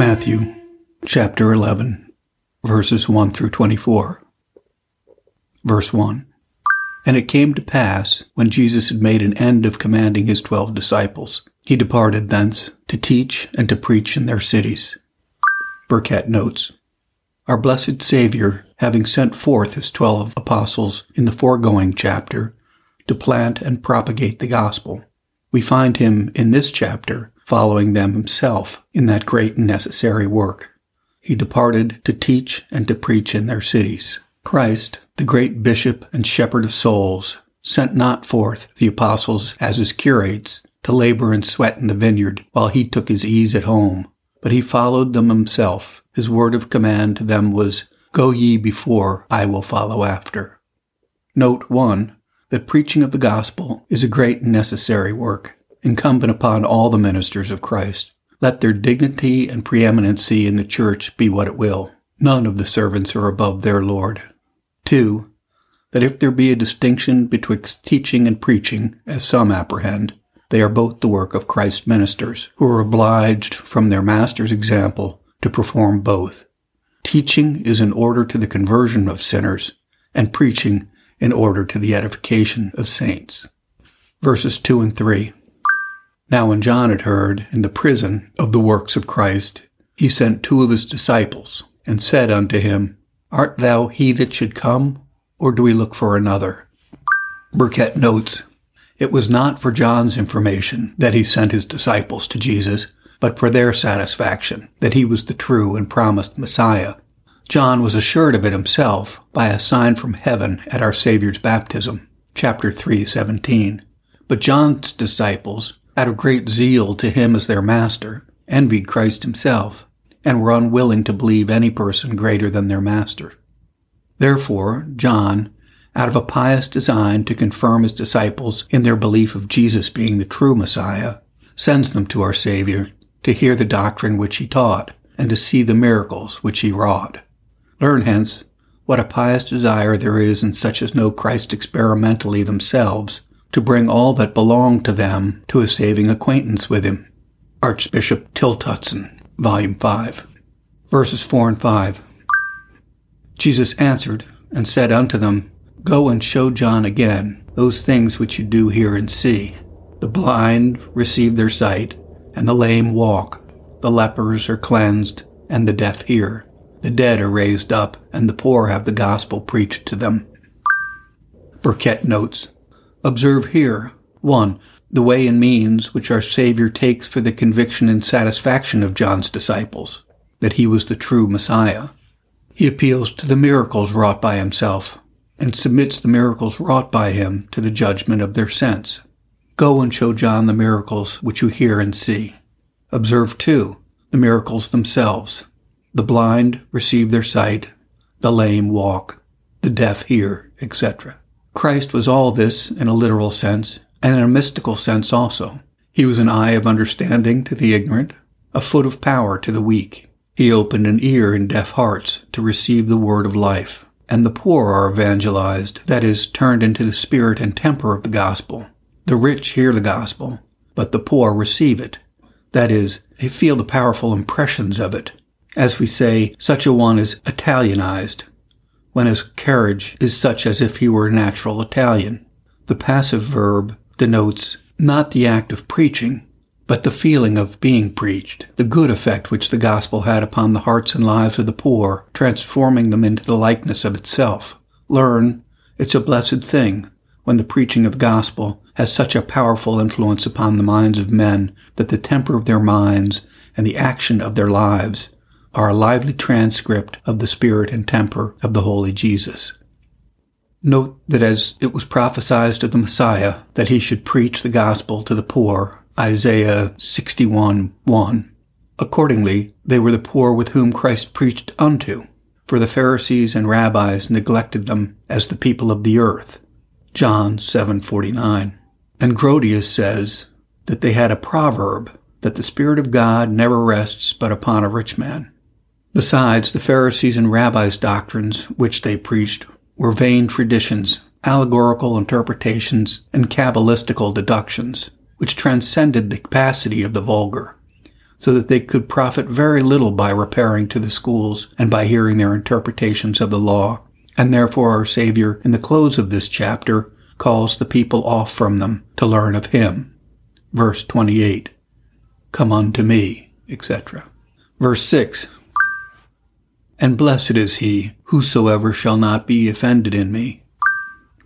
Matthew chapter 11, verses 1 through 24. Verse 1. And it came to pass, when Jesus had made an end of commanding his twelve disciples, he departed thence to teach and to preach in their cities. Burkitt notes, Our blessed Savior, having sent forth his twelve apostles in the foregoing chapter to plant and propagate the gospel, we find him in this chapter following them himself in that great and necessary work. He departed to teach and to preach in their cities. Christ, the great bishop and shepherd of souls, sent not forth the apostles as his curates to labor and sweat in the vineyard while he took his ease at home, but he followed them himself. His word of command to them was, Go ye before, I will follow after. Note 1 that preaching of the gospel is a great and necessary work incumbent upon all the ministers of Christ. Let their dignity and preeminency in the church be what it will. None of the servants are above their Lord. 2. That if there be a distinction betwixt teaching and preaching, as some apprehend, they are both the work of Christ's ministers, who are obliged, from their Master's example, to perform both. Teaching is in order to the conversion of sinners, and preaching in order to the edification of saints. Verses 2 and 3. Now, when John had heard in the prison of the works of Christ, he sent two of his disciples, and said unto him, Art thou he that should come, or do we look for another? Burkitt notes, It was not for John's information that he sent his disciples to Jesus, but for their satisfaction that he was the true and promised Messiah. John was assured of it himself by a sign from heaven at our Savior's baptism, chapter 3:17. But John's disciples out of great zeal to him as their master, envied Christ himself, and were unwilling to believe any person greater than their master. Therefore, John, out of a pious design to confirm his disciples in their belief of Jesus being the true Messiah, sends them to our Savior to hear the doctrine which he taught and to see the miracles which he wrought. Learn hence what a pious desire there is in such as know Christ experimentally themselves to bring all that belonged to them to a saving acquaintance with him. Archbishop Tillotson, Volume 5, verses 4 and 5. Jesus answered and said unto them, Go and show John again those things which you do hear and see. The blind receive their sight, and the lame walk. The lepers are cleansed, and the deaf hear. The dead are raised up, and the poor have the gospel preached to them. Burkitt notes, Observe here 1. The way and means which our Savior takes for the conviction and satisfaction of John's disciples, that he was the true Messiah. He appeals to the miracles wrought by himself, and submits the miracles wrought by him to the judgment of their sense. Go and show John the miracles which you hear and see. Observe, too, the miracles themselves. The blind receive their sight, the lame walk, the deaf hear, etc. Christ was all this in a literal sense, and in a mystical sense also. He was an eye of understanding to the ignorant, a foot of power to the weak. He opened an ear in deaf hearts to receive the word of life, and the poor are evangelized, that is, turned into the spirit and temper of the gospel. The rich hear the gospel, but the poor receive it. That is, they feel the powerful impressions of it. As we say, such a one is Italianized, when his carriage is such as if he were a natural Italian. The passive verb denotes not the act of preaching, but the feeling of being preached, the good effect which the gospel had upon the hearts and lives of the poor, transforming them into the likeness of itself. Learn, it's a blessed thing when the preaching of the gospel has such a powerful influence upon the minds of men that the temper of their minds and the action of their lives are a lively transcript of the spirit and temper of the Holy Jesus. Note that as it was prophesied of the Messiah that he should preach the gospel to the poor, Isaiah 61 1, accordingly they were the poor with whom Christ preached unto, for the Pharisees and rabbis neglected them as the people of the earth. John 7:49. And Grotius says that they had a proverb that the Spirit of God never rests but upon a rich man. Besides, the Pharisees and rabbis' doctrines, which they preached, were vain traditions, allegorical interpretations, and cabalistical deductions, which transcended the capacity of the vulgar. so that they could profit very little by repairing to the schools and by hearing their interpretations of the law. And therefore our Savior, in the close of this chapter, calls the people off from them to learn of Him. Verse 28. Come unto me, etc. Verse 6. And blessed is he whosoever shall not be offended in me.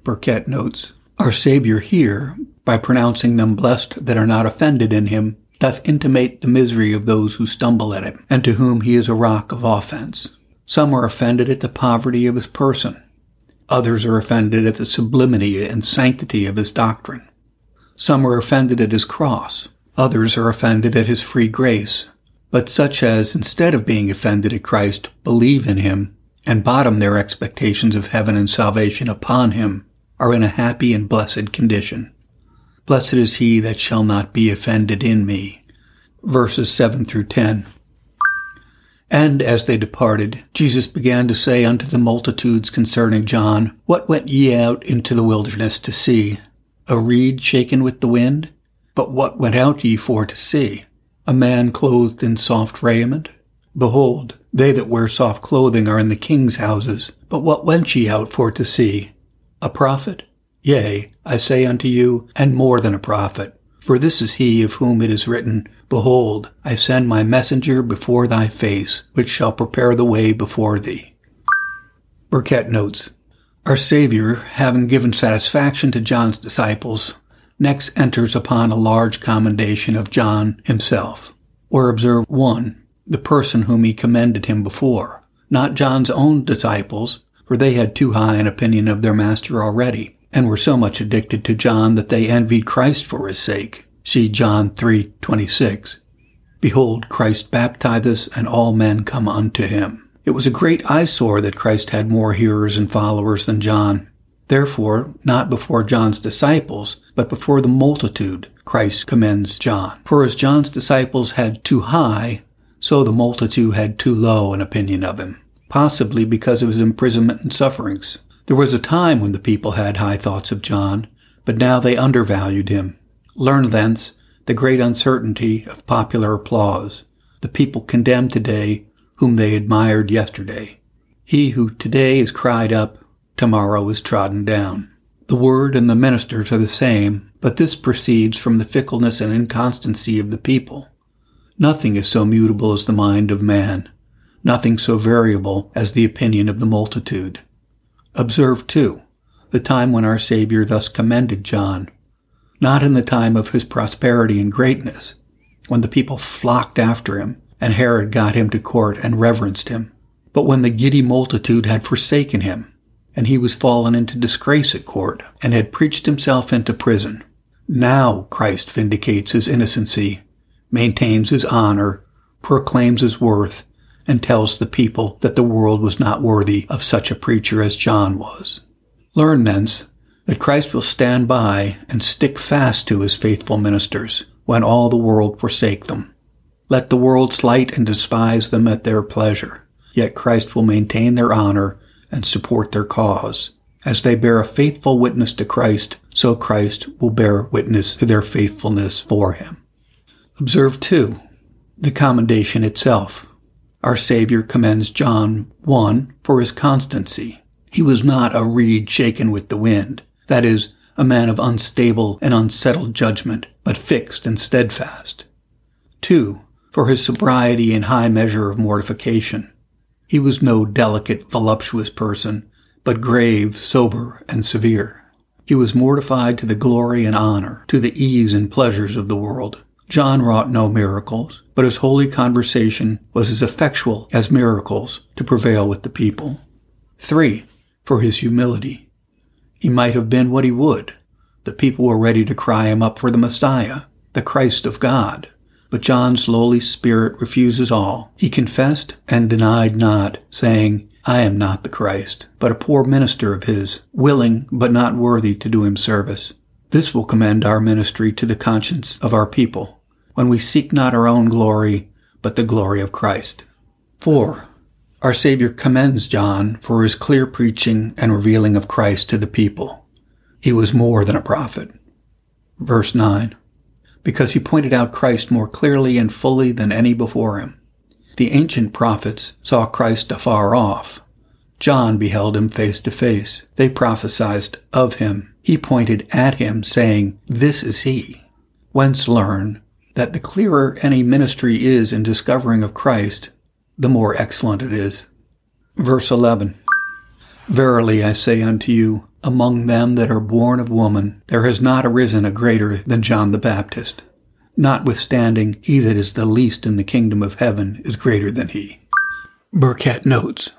Burkitt notes, Our Savior here, by pronouncing them blessed that are not offended in him, doth intimate the misery of those who stumble at him, and to whom he is a rock of offense. Some are offended at the poverty of his person. Others are offended at the sublimity and sanctity of his doctrine. Some are offended at his cross. Others are offended at his free grace. But such as, instead of being offended at Christ, believe in him and bottom their expectations of heaven and salvation upon him, are in a happy and blessed condition. Blessed is he that shall not be offended in me. Verses 7 through 10. And as they departed, Jesus began to say unto the multitudes concerning John, What went ye out into the wilderness to see? A reed shaken with the wind? But what went out ye for to see? A man clothed in soft raiment? Behold, they that wear soft clothing are in the king's houses. But what went ye out for to see? A prophet? Yea, I say unto you, and more than a prophet. For this is he of whom it is written, Behold, I send my messenger before thy face, which shall prepare the way before thee. Burkitt notes, Our Savior, having given satisfaction to John's disciples, next enters upon a large commendation of John himself. Or observe one, the person whom he commended him before, not John's own disciples, for they had too high an opinion of their master already, and were so much addicted to John that they envied Christ for his sake. See John 3:26. Behold, Christ baptizeth, and all men come unto him. It was a great eyesore that Christ had more hearers and followers than John. Therefore, not before John's disciples, but before the multitude, Christ commends John. For as John's disciples had too high, so the multitude had too low an opinion of him, possibly because of his imprisonment and sufferings. There was a time when the people had high thoughts of John, but now they undervalued him. Learn thence the great uncertainty of popular applause. The people condemn today whom they admired yesterday. He who today is cried up, tomorrow is trodden down. The word and the ministers are the same, but this proceeds from the fickleness and inconstancy of the people. Nothing is so mutable as the mind of man, nothing so variable as the opinion of the multitude. Observe, too, the time when our Savior thus commended John, not in the time of his prosperity and greatness, when the people flocked after him and Herod got him to court and reverenced him, but when the giddy multitude had forsaken him, and he was fallen into disgrace at court, and had preached himself into prison. Now Christ vindicates his innocency maintains his honor, proclaims his worth, and tells the people that the world was not worthy of such a preacher as John was. Learn thence that Christ will stand by and stick fast to his faithful ministers when all the world forsake them. Let the world slight and despise them at their pleasure, yet Christ will maintain their honor and support their cause. As they bear a faithful witness to Christ, so Christ will bear witness to their faithfulness for him. Observe, too, the commendation itself. Our Savior commends John 1 for his constancy. He was not a reed shaken with the wind, that is, a man of unstable and unsettled judgment, but fixed and steadfast. 2. For his sobriety and high measure of mortification. He was no delicate, voluptuous person, but grave, sober, and severe. He was mortified to the glory and honor, to the ease and pleasures of the world. John wrought no miracles, but his holy conversation was as effectual as miracles to prevail with the people. 3. For his humility. He might have been what he would. The people were ready to cry him up for the Messiah, the Christ of God. But John's lowly spirit refuses all. He confessed and denied not, saying, I am not the Christ, but a poor minister of his, willing but not worthy to do him service. This will commend our ministry to the conscience of our people when we seek not our own glory, but the glory of Christ. 4. Our Savior commends John for his clear preaching and revealing of Christ to the people. He was more than a prophet. Verse 9. Because he pointed out Christ more clearly and fully than any before him. The ancient prophets saw Christ afar off. John beheld him face to face. They prophesied of him. He pointed at him, saying, This is he. Whence learn that the clearer any ministry is in discovering of Christ, the more excellent it is. Verse 11 Verily I say unto you, among them that are born of woman, there has not arisen a greater than John the Baptist. Notwithstanding, he that is the least in the kingdom of heaven is greater than he. Burkitt notes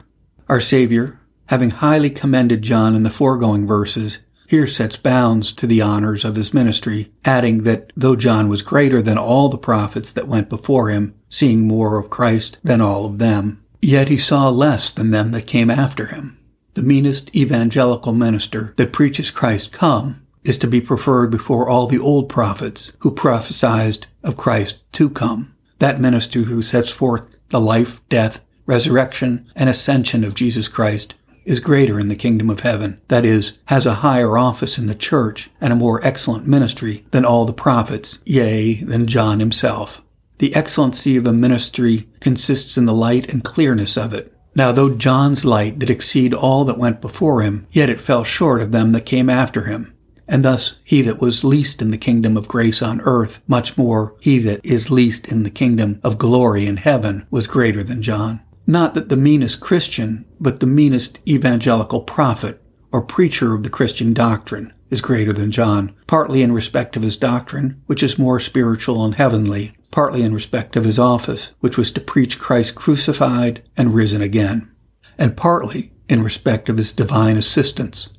Our Savior, having highly commended John in the foregoing verses, here sets bounds to the honors of his ministry, adding that though John was greater than all the prophets that went before him, seeing more of Christ than all of them, yet he saw less than them that came after him. The meanest evangelical minister that preaches Christ come is to be preferred before all the old prophets who prophesied of Christ to come. That minister who sets forth the life, death, resurrection, and ascension of Jesus Christ is greater in the kingdom of heaven, that is, has a higher office in the church and a more excellent ministry than all the prophets, yea, than John himself. The excellency of a ministry consists in the light and clearness of it. Now, though John's light did exceed all that went before him, yet it fell short of them that came after him. And thus he that was least in the kingdom of grace on earth, much more he that is least in the kingdom of glory in heaven, was greater than John. Not that the meanest Christian, but the meanest evangelical prophet or preacher of the Christian doctrine is greater than John, partly in respect of his doctrine, which is more spiritual and heavenly, partly in respect of his office, which was to preach Christ crucified and risen again, and partly in respect of his divine assistance.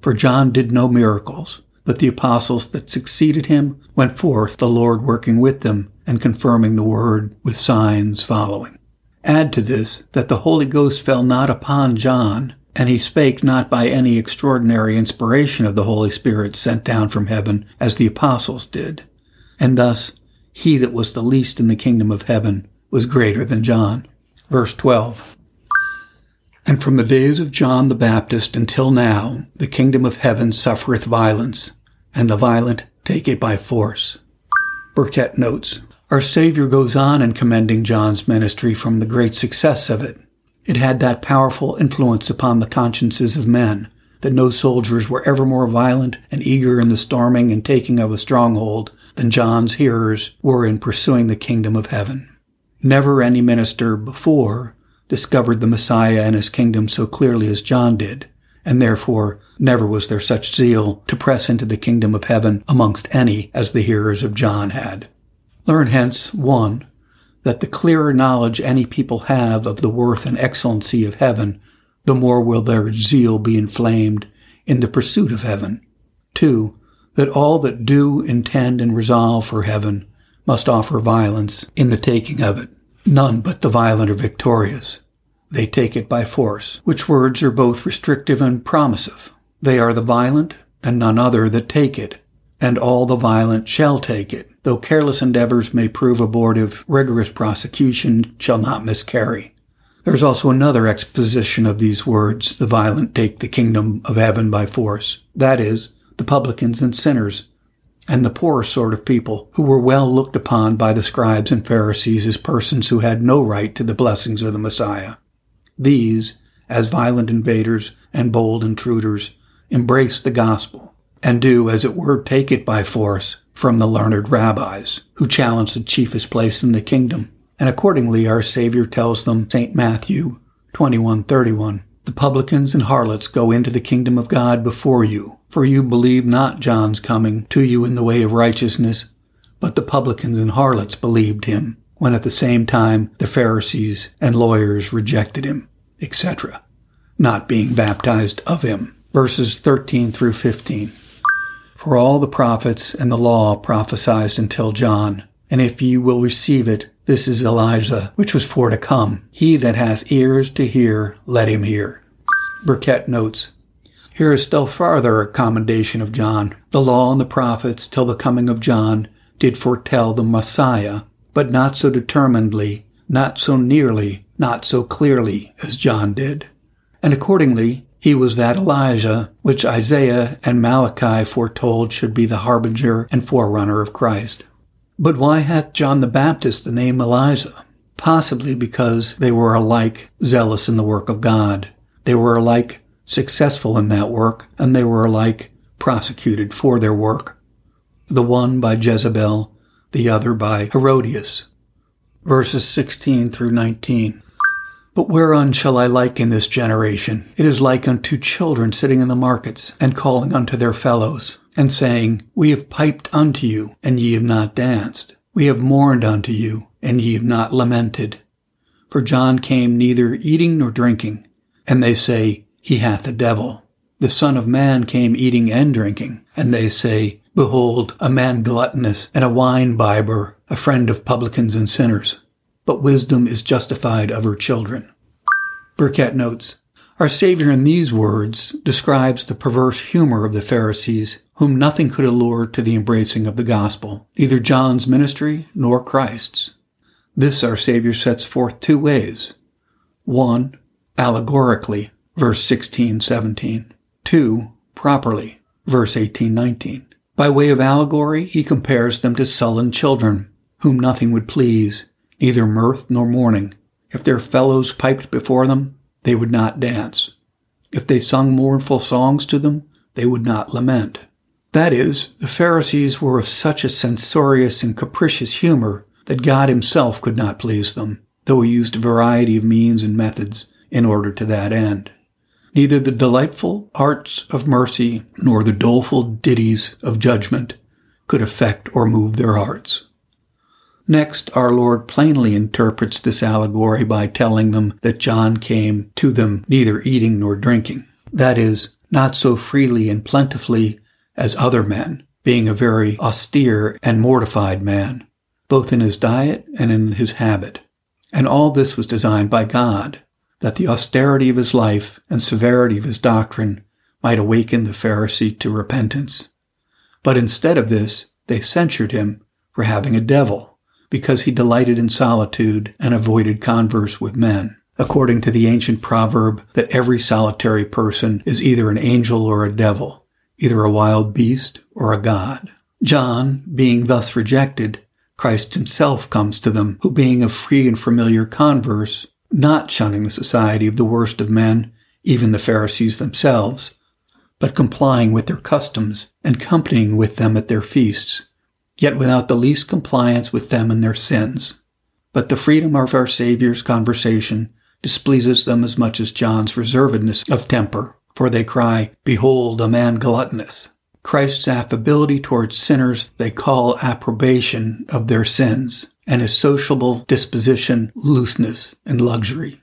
For John did no miracles, but the apostles that succeeded him went forth, the Lord working with them and confirming the word with signs following. Add to this that the Holy Ghost fell not upon John, and he spake not by any extraordinary inspiration of the Holy Spirit sent down from heaven, as the apostles did. And thus, he that was the least in the kingdom of heaven was greater than John. Verse 12. And from the days of John the Baptist until now, the kingdom of heaven suffereth violence, and the violent take it by force. Burkitt notes, our Savior goes on in commending John's ministry from the great success of it. It had that powerful influence upon the consciences of men that no soldiers were ever more violent and eager in the storming and taking of a stronghold than John's hearers were in pursuing the kingdom of heaven. Never any minister before discovered the Messiah and his kingdom so clearly as John did, and therefore never was there such zeal to press into the kingdom of heaven amongst any as the hearers of John had. Learn hence, one, that the clearer knowledge any people have of the worth and excellency of heaven, the more will their zeal be inflamed in the pursuit of heaven. Two, that all that do, intend, and resolve for heaven must offer violence in the taking of it. None but the violent are victorious. They take it by force, which words are both restrictive and promissive. They are the violent, and none other that take it, and all the violent shall take it though careless endeavors may prove abortive, rigorous prosecution shall not miscarry. There is also another exposition of these words, the violent take the kingdom of heaven by force. That is, the publicans and sinners, and the poorer sort of people, who were well looked upon by the scribes and Pharisees as persons who had no right to the blessings of the Messiah. These, as violent invaders and bold intruders, embrace the gospel, and do, as it were, take it by force, from the learned rabbis, who challenge the chiefest place in the kingdom. And accordingly, our Savior tells them, St. Matthew 21:31, The publicans and harlots go into the kingdom of God before you, for you believe not John's coming to you in the way of righteousness, but the publicans and harlots believed him, when at the same time the Pharisees and lawyers rejected him, etc., not being baptized of him. Verses 13 through 15. For all the prophets and the law prophesied until John. And if ye will receive it, this is Elijah, which was for to come. He that hath ears to hear, let him hear. Burkitt notes, Here is still farther a commendation of John. The law and the prophets, till the coming of John, did foretell the Messiah, but not so determinedly, not so nearly, not so clearly as John did. And accordingly, he was that Elijah which Isaiah and Malachi foretold should be the harbinger and forerunner of Christ. But why hath John the Baptist the name Elijah? Possibly because they were alike zealous in the work of God. They were alike successful in that work, and they were alike prosecuted for their work. The one by Jezebel, the other by Herodias. Verses 16 through 19. But whereon shall I liken this generation? It is like unto children sitting in the markets, and calling unto their fellows, and saying, We have piped unto you, and ye have not danced. We have mourned unto you, and ye have not lamented. For John came neither eating nor drinking, and they say, He hath a devil. The Son of Man came eating and drinking, and they say, Behold, a man gluttonous and a wine bibber, a friend of publicans and sinners but wisdom is justified of her children. Burkitt notes, Our Savior in these words describes the perverse humor of the Pharisees, whom nothing could allure to the embracing of the gospel, neither John's ministry nor Christ's. This our Savior sets forth two ways. One, allegorically, verse 16, 17. Two, properly, verse 18, 19. By way of allegory, he compares them to sullen children, whom nothing would please, neither mirth nor mourning. If their fellows piped before them, they would not dance. If they sung mournful songs to them, they would not lament. That is, the Pharisees were of such a censorious and capricious humor that God himself could not please them, though he used a variety of means and methods in order to that end. Neither the delightful arts of mercy nor the doleful ditties of judgment could affect or move their hearts. Next, our Lord plainly interprets this allegory by telling them that John came to them neither eating nor drinking. That is, not so freely and plentifully as other men, being a very austere and mortified man, both in his diet and in his habit. And all this was designed by God, that the austerity of his life and severity of his doctrine might awaken the Pharisee to repentance. But instead of this, they censured him for having a devil because he delighted in solitude and avoided converse with men. According to the ancient proverb that every solitary person is either an angel or a devil, either a wild beast or a god. John, being thus rejected, Christ himself comes to them, who being of free and familiar converse, not shunning the society of the worst of men, even the Pharisees themselves, but complying with their customs and companying with them at their feasts, yet without the least compliance with them and their sins. But the freedom of our Saviour's conversation displeases them as much as John's reservedness of temper, for they cry, Behold, a man gluttonous. Christ's affability towards sinners they call approbation of their sins, and his sociable disposition looseness and luxury.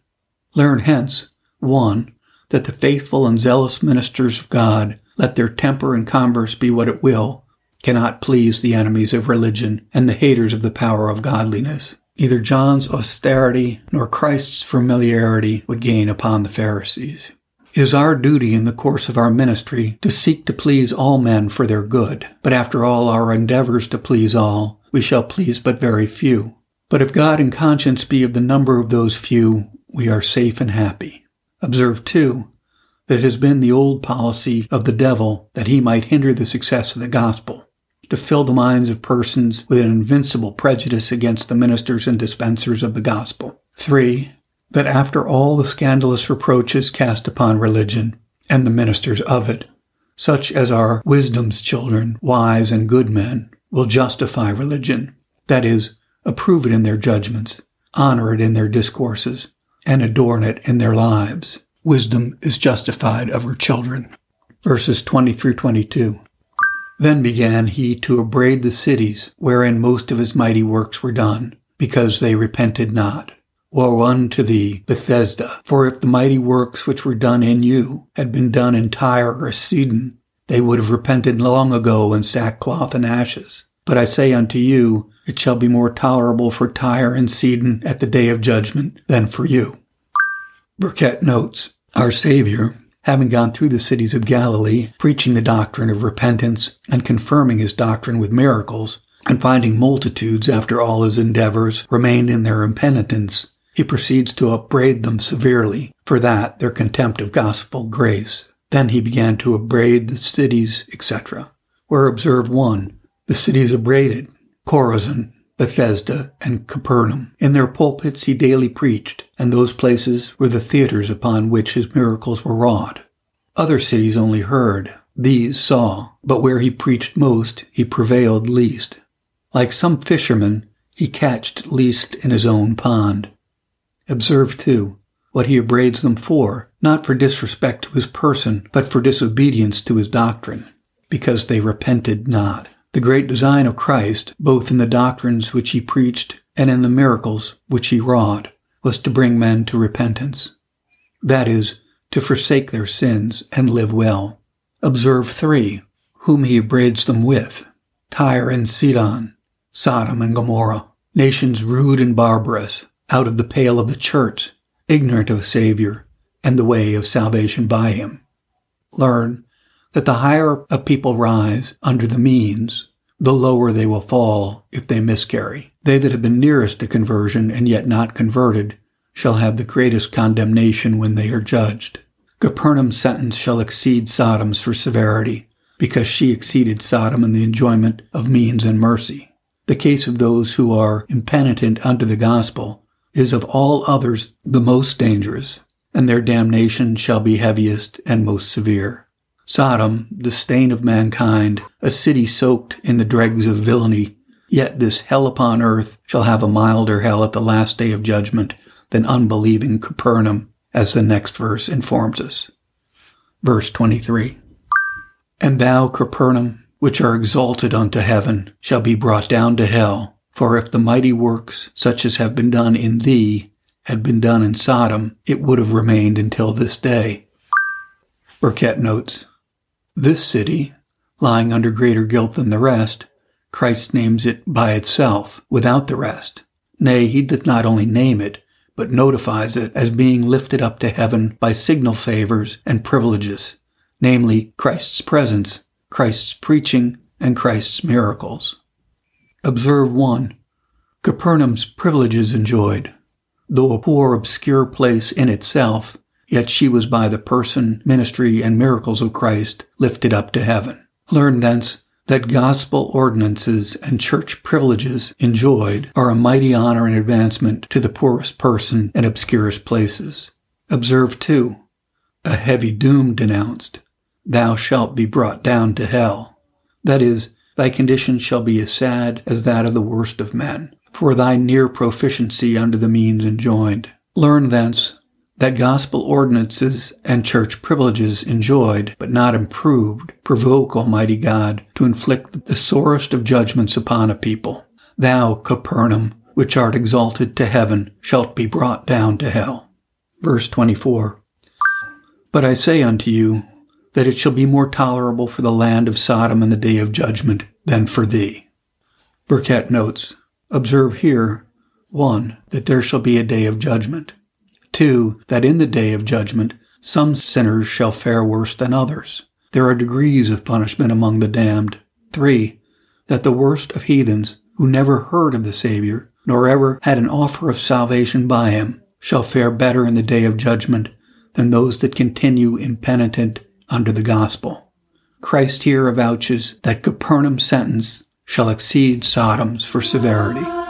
Learn hence, one, that the faithful and zealous ministers of God, let their temper and converse be what it will, cannot please the enemies of religion and the haters of the power of godliness. Neither John's austerity nor Christ's familiarity would gain upon the Pharisees. It is our duty in the course of our ministry to seek to please all men for their good, but after all our endeavors to please all, we shall please but very few. But if God and conscience be of the number of those few, we are safe and happy. Observe, too, that it has been the old policy of the devil that he might hinder the success of the gospel to fill the minds of persons with an invincible prejudice against the ministers and dispensers of the gospel. Three, that after all the scandalous reproaches cast upon religion and the ministers of it, such as are wisdom's children, wise and good men, will justify religion, that is, approve it in their judgments, honor it in their discourses, and adorn it in their lives. Wisdom is justified of her children. Verses 20 through 22. Then began he to upbraid the cities wherein most of his mighty works were done, because they repented not. Woe unto thee, Bethsaida! For if the mighty works which were done in you had been done in Tyre or Sidon, they would have repented long ago in sackcloth and ashes. But I say unto you, it shall be more tolerable for Tyre and Sidon at the day of judgment than for you. Burkitt notes, Our Savior, having gone through the cities of Galilee, preaching the doctrine of repentance and confirming his doctrine with miracles, and finding multitudes after all his endeavors remained in their impenitence, he proceeds to upbraid them severely for that their contempt of gospel grace. Then he began to upbraid the cities, etc. Where observe one, the cities upbraided, Chorazin, Bethsaida, and Capernaum. In their pulpits he daily preached, and those places were the theaters upon which his miracles were wrought. Other cities only heard, these saw, but where he preached most, he prevailed least. Like some fisherman, he catched least in his own pond. Observe, too, what he upbraids them for, not for disrespect to his person, but for disobedience to his doctrine, because they repented not. The great design of Christ, both in the doctrines which he preached and in the miracles which he wrought, was to bring men to repentance. That is, to forsake their sins and live well. Observe three, whom he upbraids them with Tyre and Sidon, Sodom and Gomorrah, nations rude and barbarous, out of the pale of the church, ignorant of a Savior and the way of salvation by him. Learn that the higher a people rise under the means, the lower they will fall if they miscarry. They that have been nearest to conversion and yet not converted shall have the greatest condemnation when they are judged. Capernaum's sentence shall exceed Sodom's for severity, because she exceeded Sodom in the enjoyment of means and mercy. The case of those who are impenitent unto the gospel is of all others the most dangerous, and their damnation shall be heaviest and most severe. Sodom, the stain of mankind, a city soaked in the dregs of villainy, yet this hell upon earth shall have a milder hell at the last day of judgment than unbelieving Capernaum as the next verse informs us. Verse 23 And thou, Capernaum, which are exalted unto heaven, shall be brought down to hell. For if the mighty works, such as have been done in thee, had been done in Sodom, it would have remained until this day. Burkitt notes, This city, lying under greater guilt than the rest, Christ names it by itself, without the rest. Nay, he doth not only name it, but notifies it as being lifted up to heaven by signal favors and privileges, namely Christ's presence, Christ's preaching, and Christ's miracles. Observe 1. Capernaum's privileges enjoyed. Though a poor, obscure place in itself, yet she was by the person, ministry, and miracles of Christ lifted up to heaven. Learn thence that gospel ordinances and church privileges enjoyed are a mighty honor and advancement to the poorest person and obscurest places. Observe, too, a heavy doom denounced. Thou shalt be brought down to hell. That is, thy condition shall be as sad as that of the worst of men, for thy near proficiency under the means enjoined. Learn thence that gospel ordinances and church privileges enjoyed, but not improved, provoke Almighty God to inflict the sorest of judgments upon a people. Thou, Capernaum, which art exalted to heaven, shalt be brought down to hell. Verse 24. But I say unto you, that it shall be more tolerable for the land of Sodom in the day of judgment than for thee. Burkitt notes, observe here, 1. That there shall be a day of judgment. 2. That in the day of judgment some sinners shall fare worse than others. There are degrees of punishment among the damned. 3. That the worst of heathens, who never heard of the Savior, nor ever had an offer of salvation by him, shall fare better in the day of judgment than those that continue impenitent under the gospel. Christ here avouches that Capernaum's sentence shall exceed Sodom's for severity.